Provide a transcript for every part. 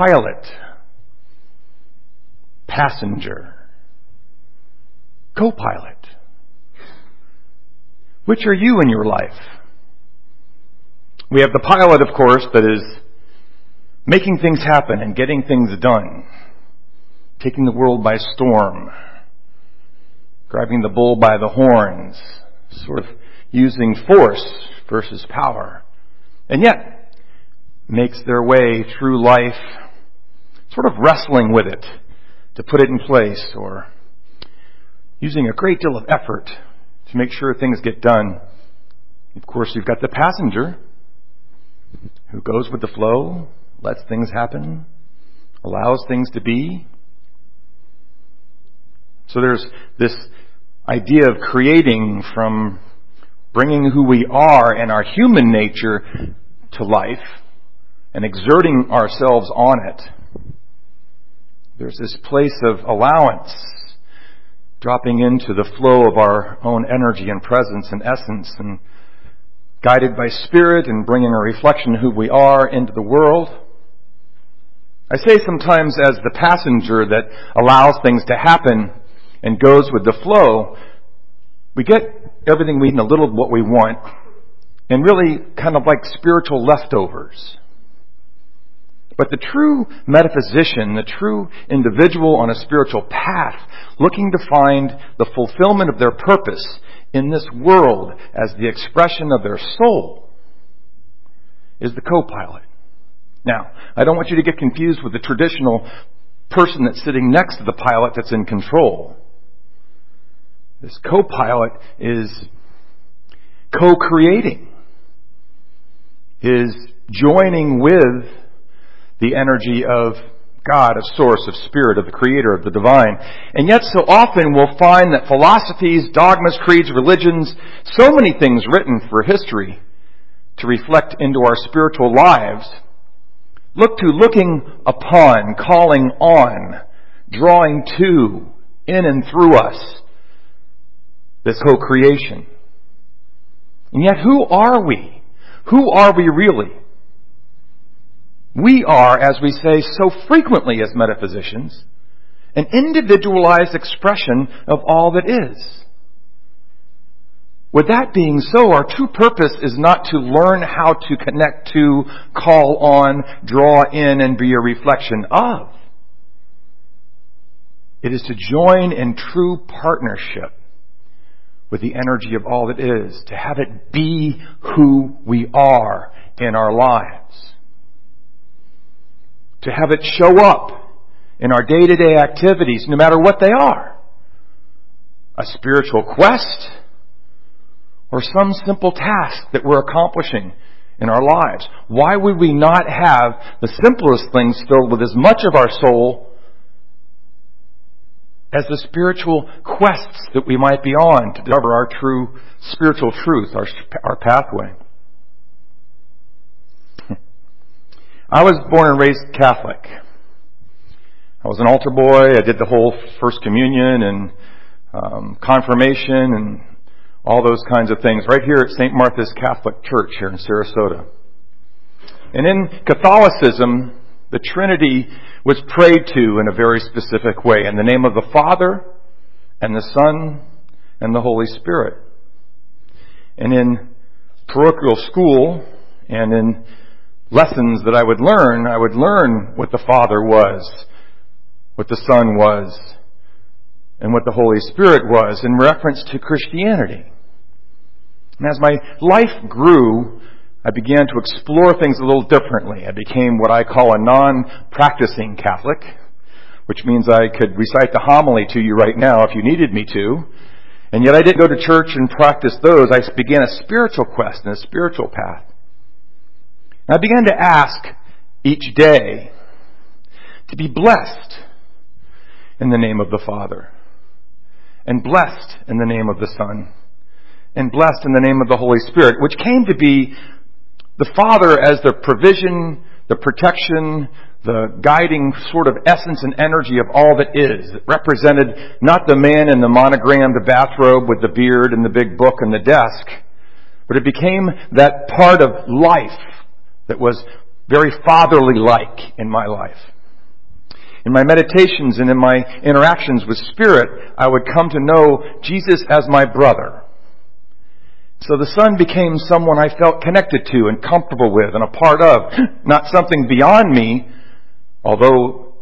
pilot, passenger, co-pilot. Which are you in your life? We have the pilot, of course, that is making things happen and getting things done, taking the world by storm, grabbing the bull by the horns, sort of using force versus power, and yet makes their way through life sort of wrestling with it to put it in place or using a great deal of effort to make sure things get done. Of course, you've got the passenger who goes with the flow, lets things happen, allows things to be. So there's this idea of creating from bringing who we are and our human nature to life and exerting ourselves on it. There's this place of allowance, dropping into the flow of our own energy and presence and essence and guided by spirit and bringing a reflection of who we are into the world. I say sometimes as the passenger that allows things to happen and goes with the flow, we get everything we need and a little of what we want, and really kind of like spiritual leftovers. But the true metaphysician, the true individual on a spiritual path, looking to find the fulfillment of their purpose in this world as the expression of their soul, is the co-pilot. Now, I don't want you to get confused with the traditional person that's sitting next to the pilot that's in control. This co-pilot is co-creating, is joining with the energy of God, of source, of spirit, of the creator, of the divine. And yet so often we'll find that philosophies, dogmas, creeds, religions, so many things written for history to reflect into our spiritual lives, look to looking upon, calling on, drawing to, in and through us, this co-creation. And yet who are we? Who are we really? We are, as we say so frequently as metaphysicians, an individualized expression of all that is. With that being so, our true purpose is not to learn how to connect to, call on, draw in, and be a reflection of. It is to join in true partnership with the energy of all that is, to have it be who we are in our lives. To have it show up in our day-to-day activities, no matter what they are. A spiritual quest, or some simple task that we're accomplishing in our lives. Why would we not have the simplest things filled with as much of our soul as the spiritual quests that we might be on to discover our true spiritual truth, our, our pathway. I was born and raised Catholic. I was an altar boy. I did the whole First Communion and um, confirmation and all those kinds of things right here at St. Martha's Catholic Church here in Sarasota. And in Catholicism, the Trinity was prayed to in a very specific way in the name of the Father and the Son and the Holy Spirit. And in parochial school and in lessons that I would learn, I would learn what the Father was, what the Son was, and what the Holy Spirit was in reference to Christianity. And as my life grew, I began to explore things a little differently. I became what I call a non-practicing Catholic, which means I could recite the homily to you right now if you needed me to. And yet I didn't go to church and practice those. I began a spiritual quest and a spiritual path. I began to ask each day to be blessed in the name of the Father, and blessed in the name of the Son, and blessed in the name of the Holy Spirit, which came to be the Father as the provision, the protection, the guiding sort of essence and energy of all that is. It represented not the man in the monogrammed bathrobe with the beard and the big book and the desk, but it became that part of life that was very fatherly like in my life. In my meditations and in my interactions with Spirit, I would come to know Jesus as my brother. So the Son became someone I felt connected to and comfortable with and a part of, not something beyond me, although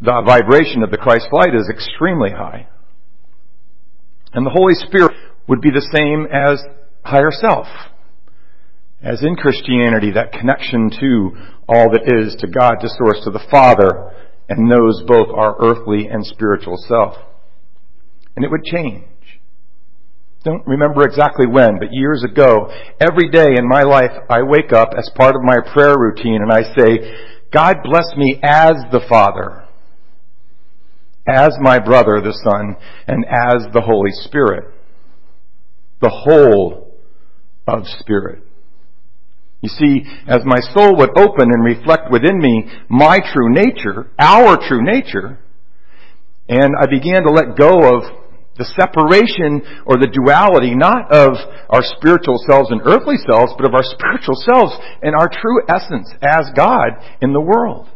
the vibration of the Christ light is extremely high. And the Holy Spirit would be the same as higher self. As in Christianity, that connection to all that is, to God, to source, to the Father, and knows both our earthly and spiritual self. And it would change. Don't remember exactly when, but years ago, every day in my life, I wake up as part of my prayer routine and I say, God bless me as the Father, as my brother, the Son, and as the Holy Spirit. The whole of Spirit. You see, as my soul would open and reflect within me my true nature, our true nature, and I began to let go of the separation or the duality, not of our spiritual selves and earthly selves, but of our spiritual selves and our true essence as God in the world.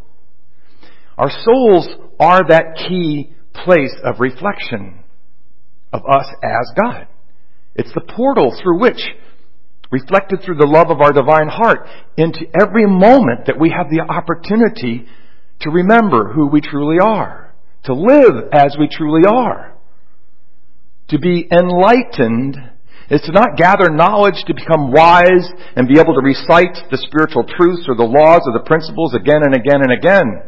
Our souls are that key place of reflection of us as God. It's the portal through which reflected through the love of our divine heart into every moment that we have the opportunity to remember who we truly are, to live as we truly are. To be enlightened is to not gather knowledge to become wise and be able to recite the spiritual truths or the laws or the principles again and again and again.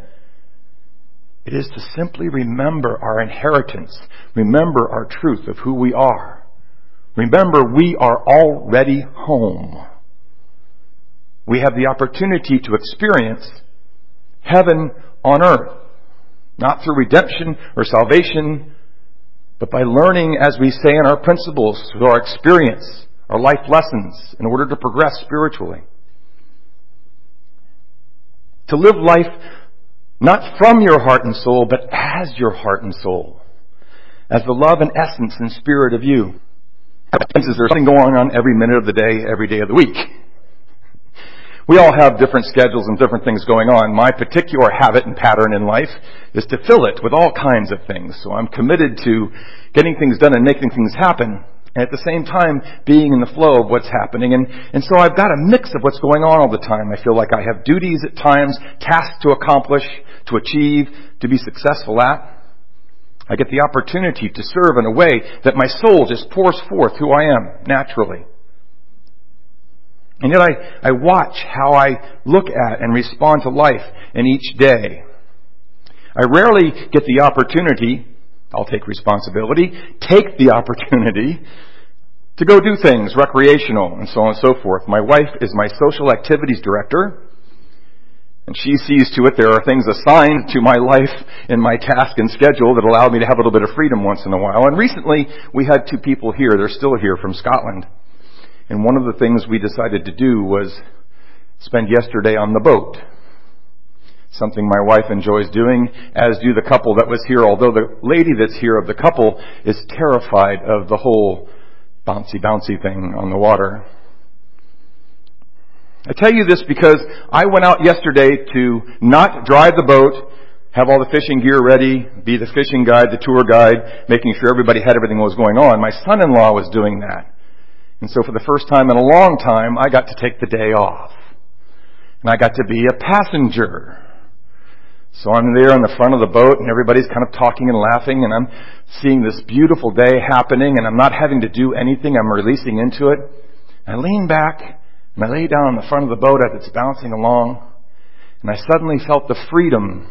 It is to simply remember our inheritance, remember our truth of who we are. Remember, we are already home. We have the opportunity to experience heaven on earth, not through redemption or salvation, but by learning, as we say in our principles, through our experience, our life lessons, in order to progress spiritually. To live life not from your heart and soul, but as your heart and soul. As the love and essence and spirit of you happens is there's something going on every minute of the day, every day of the week. We all have different schedules and different things going on. My particular habit and pattern in life is to fill it with all kinds of things. So I'm committed to getting things done and making things happen. And at the same time, being in the flow of what's happening. And, and so I've got a mix of what's going on all the time. I feel like I have duties at times, tasks to accomplish, to achieve, to be successful at. I get the opportunity to serve in a way that my soul just pours forth who I am naturally. And yet I, I watch how I look at and respond to life in each day. I rarely get the opportunity, I'll take responsibility, take the opportunity to go do things recreational and so on and so forth. My wife is my social activities director. And she sees to it there are things assigned to my life and my task and schedule that allow me to have a little bit of freedom once in a while. And recently we had two people here, they're still here from Scotland. And one of the things we decided to do was spend yesterday on the boat. Something my wife enjoys doing, as do the couple that was here, although the lady that's here of the couple is terrified of the whole bouncy bouncy thing on the water. I tell you this because I went out yesterday to not drive the boat, have all the fishing gear ready, be the fishing guide, the tour guide, making sure everybody had everything that was going on. My son-in-law was doing that. And so for the first time in a long time, I got to take the day off. And I got to be a passenger. So I'm there on the front of the boat and everybody's kind of talking and laughing and I'm seeing this beautiful day happening and I'm not having to do anything. I'm releasing into it. I lean back and I lay down on the front of the boat as it's bouncing along, and I suddenly felt the freedom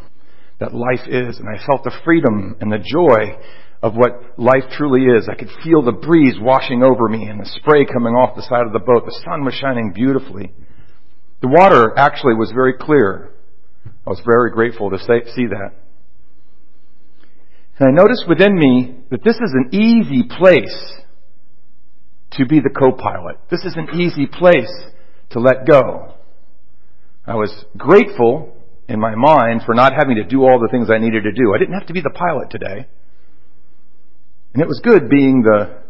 that life is, and I felt the freedom and the joy of what life truly is. I could feel the breeze washing over me and the spray coming off the side of the boat. The sun was shining beautifully. The water actually was very clear. I was very grateful to see that. And I noticed within me that this is an easy place to be the co-pilot. This is an easy place to let go. I was grateful in my mind for not having to do all the things I needed to do. I didn't have to be the pilot today. And it was good being the,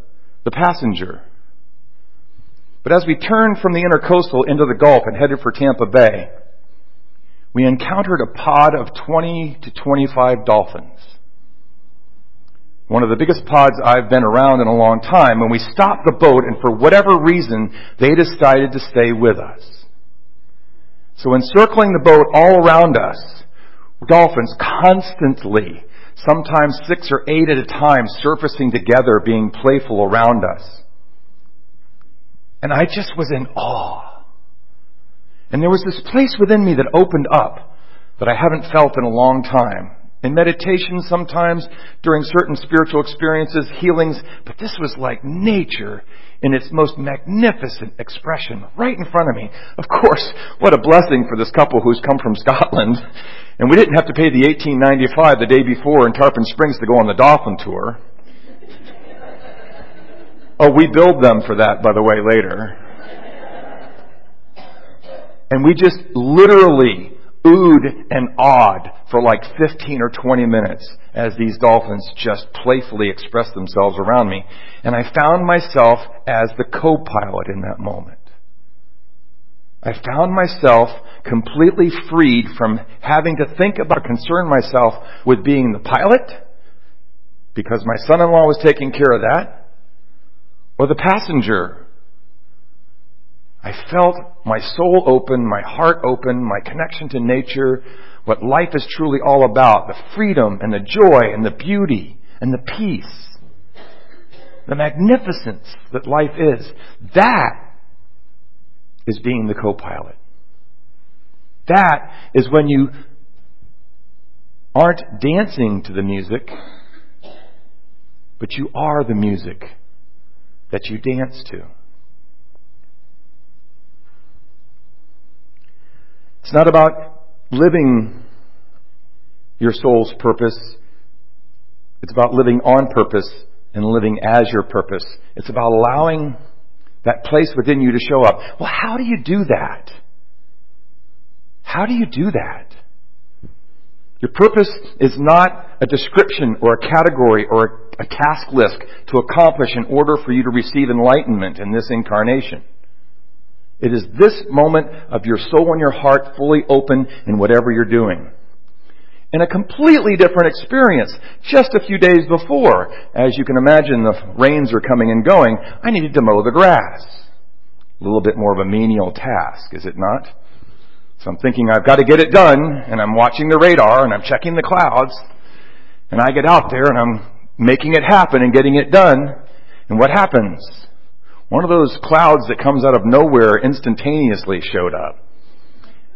the passenger. But as we turned from the intercoastal into the Gulf and headed for Tampa Bay, we encountered a pod of 20 to 25 dolphins. One of the biggest pods I've been around in a long time, and we stopped the boat and for whatever reason, they decided to stay with us. So encircling the boat all around us, dolphins constantly, sometimes six or eight at a time, surfacing together, being playful around us. And I just was in awe. And there was this place within me that opened up that I haven't felt in a long time. In meditation sometimes, during certain spiritual experiences, healings, but this was like nature in its most magnificent expression right in front of me. Of course, what a blessing for this couple who's come from Scotland. And we didn't have to pay the 1895 the day before in Tarpon Springs to go on the dolphin tour. Oh, we billed them for that, by the way, later. And we just literally oohed and awed for like 15 or 20 minutes as these dolphins just playfully expressed themselves around me. And I found myself as the co-pilot in that moment. I found myself completely freed from having to think about or concern myself with being the pilot because my son-in-law was taking care of that or the passenger I felt my soul open, my heart open, my connection to nature, what life is truly all about, the freedom and the joy and the beauty and the peace, the magnificence that life is. That is being the co-pilot. That is when you aren't dancing to the music, but you are the music that you dance to. It's not about living your soul's purpose. It's about living on purpose and living as your purpose. It's about allowing that place within you to show up. Well, how do you do that? How do you do that? Your purpose is not a description or a category or a, task list to accomplish in order for you to receive enlightenment in this incarnation. It is this moment of your soul and your heart fully open in whatever you're doing. In a completely different experience, just a few days before, as you can imagine, the rains are coming and going, I needed to mow the grass. A little bit more of a menial task, is it not? So I'm thinking I've got to get it done, and I'm watching the radar, and I'm checking the clouds, and I get out there and I'm making it happen and getting it done, and what happens? One of those clouds that comes out of nowhere instantaneously showed up.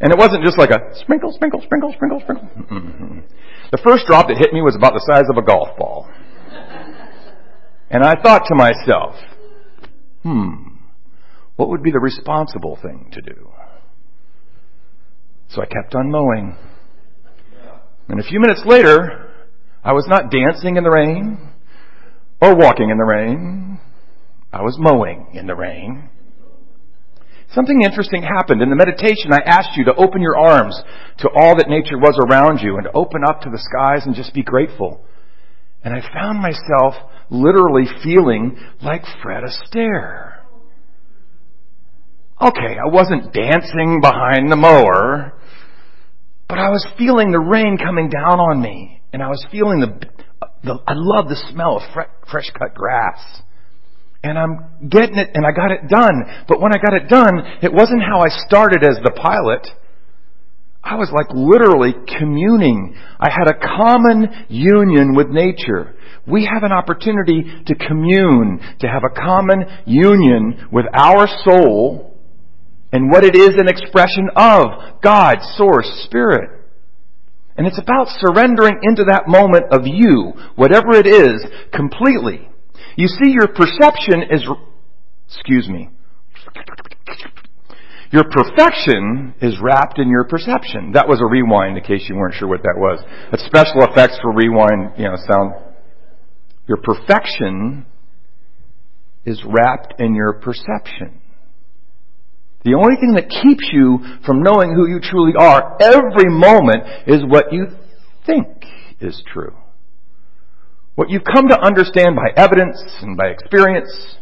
And it wasn't just like a sprinkle, sprinkle, sprinkle, sprinkle, sprinkle. Mm-hmm. The first drop that hit me was about the size of a golf ball. And I thought to myself, hmm, what would be the responsible thing to do? So I kept on mowing. And a few minutes later, I was not dancing in the rain or walking in the rain I was mowing in the rain. Something interesting happened. In the meditation, I asked you to open your arms to all that nature was around you and to open up to the skies and just be grateful. And I found myself literally feeling like Fred Astaire. Okay, I wasn't dancing behind the mower, but I was feeling the rain coming down on me. And I was feeling the, the I love the smell of fresh cut grass and I'm getting it and I got it done. But when I got it done, it wasn't how I started as the pilot. I was like literally communing. I had a common union with nature. We have an opportunity to commune, to have a common union with our soul and what it is an expression of God, Source, Spirit. And it's about surrendering into that moment of you, whatever it is, completely. You see, your perception is, excuse me, your perfection is wrapped in your perception. That was a rewind in case you weren't sure what that was. That's special effects for rewind, you know, sound. Your perfection is wrapped in your perception. The only thing that keeps you from knowing who you truly are every moment is what you think is true. What you've come to understand by evidence and by experience,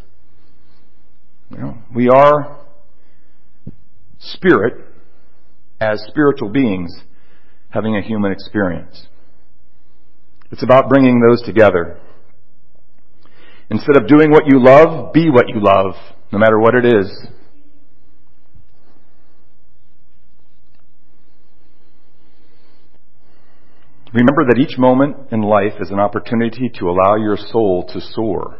you know, we are spirit as spiritual beings having a human experience. It's about bringing those together. Instead of doing what you love, be what you love, no matter what it is. Remember that each moment in life is an opportunity to allow your soul to soar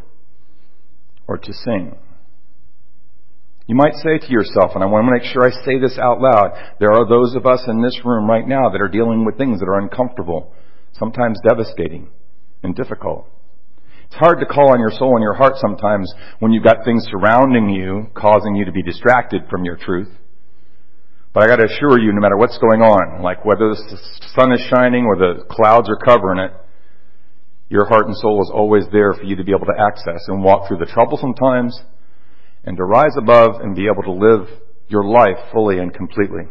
or to sing. You might say to yourself, and I want to make sure I say this out loud, there are those of us in this room right now that are dealing with things that are uncomfortable, sometimes devastating and difficult. It's hard to call on your soul and your heart sometimes when you've got things surrounding you causing you to be distracted from your truth. But I gotta assure you, no matter what's going on, like whether the sun is shining or the clouds are covering it, your heart and soul is always there for you to be able to access and walk through the troublesome times and to rise above and be able to live your life fully and completely.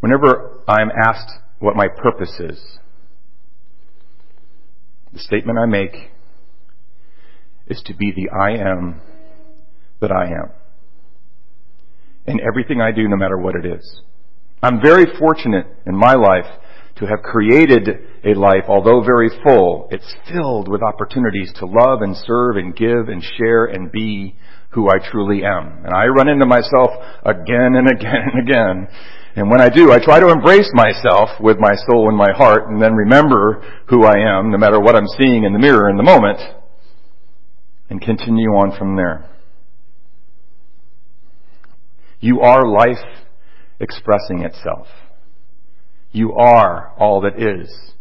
Whenever I'm asked what my purpose is, the statement I make is to be the I am that I am. In everything I do, no matter what it is. I'm very fortunate in my life to have created a life, although very full, it's filled with opportunities to love and serve and give and share and be who I truly am. And I run into myself again and again and again. And when I do, I try to embrace myself with my soul and my heart and then remember who I am, no matter what I'm seeing in the mirror in the moment, and continue on from there. You are life expressing itself. You are all that is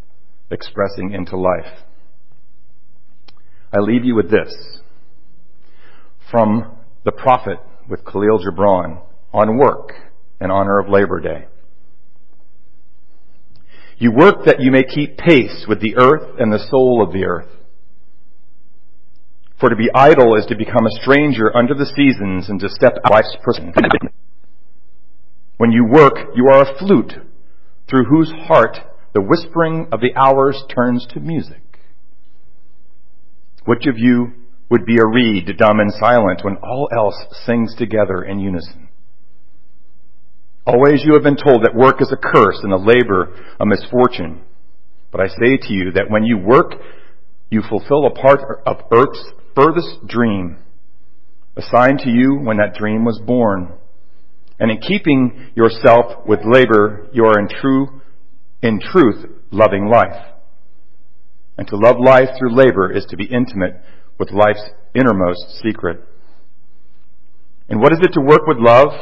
expressing into life. I leave you with this from the prophet with Kahlil Gibran on work in honor of Labor Day. You work that you may keep pace with the earth and the soul of the earth. For to be idle is to become a stranger under the seasons and to step out of life's person. When you work, you are a flute through whose heart the whispering of the hours turns to music. Which of you would be a reed, dumb and silent, when all else sings together in unison? Always you have been told that work is a curse and a labor a misfortune. But I say to you that when you work, you fulfill a part of earth's furthest dream, assigned to you when that dream was born. And in keeping yourself with labor, you are in true, in truth, loving life. And to love life through labor is to be intimate with life's innermost secret. And what is it to work with love?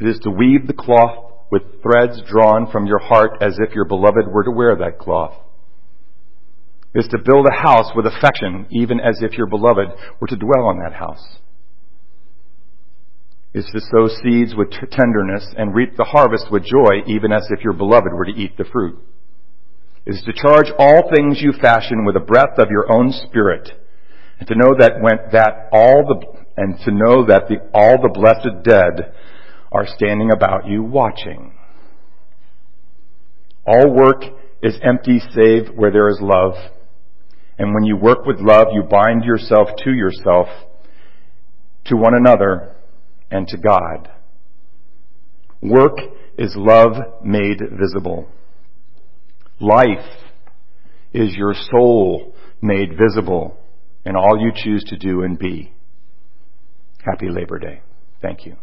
It is to weave the cloth with threads drawn from your heart as if your beloved were to wear that cloth. It is to build a house with affection, even as if your beloved were to dwell on that house is to sow seeds with tenderness and reap the harvest with joy, even as if your beloved were to eat the fruit. It is to charge all things you fashion with the breath of your own spirit, and to know that when that all the and to know that the, all the blessed dead are standing about you watching. All work is empty save where there is love. And when you work with love, you bind yourself to yourself, to one another, and to God. Work is love made visible. Life is your soul made visible in all you choose to do and be. Happy Labor Day. Thank you.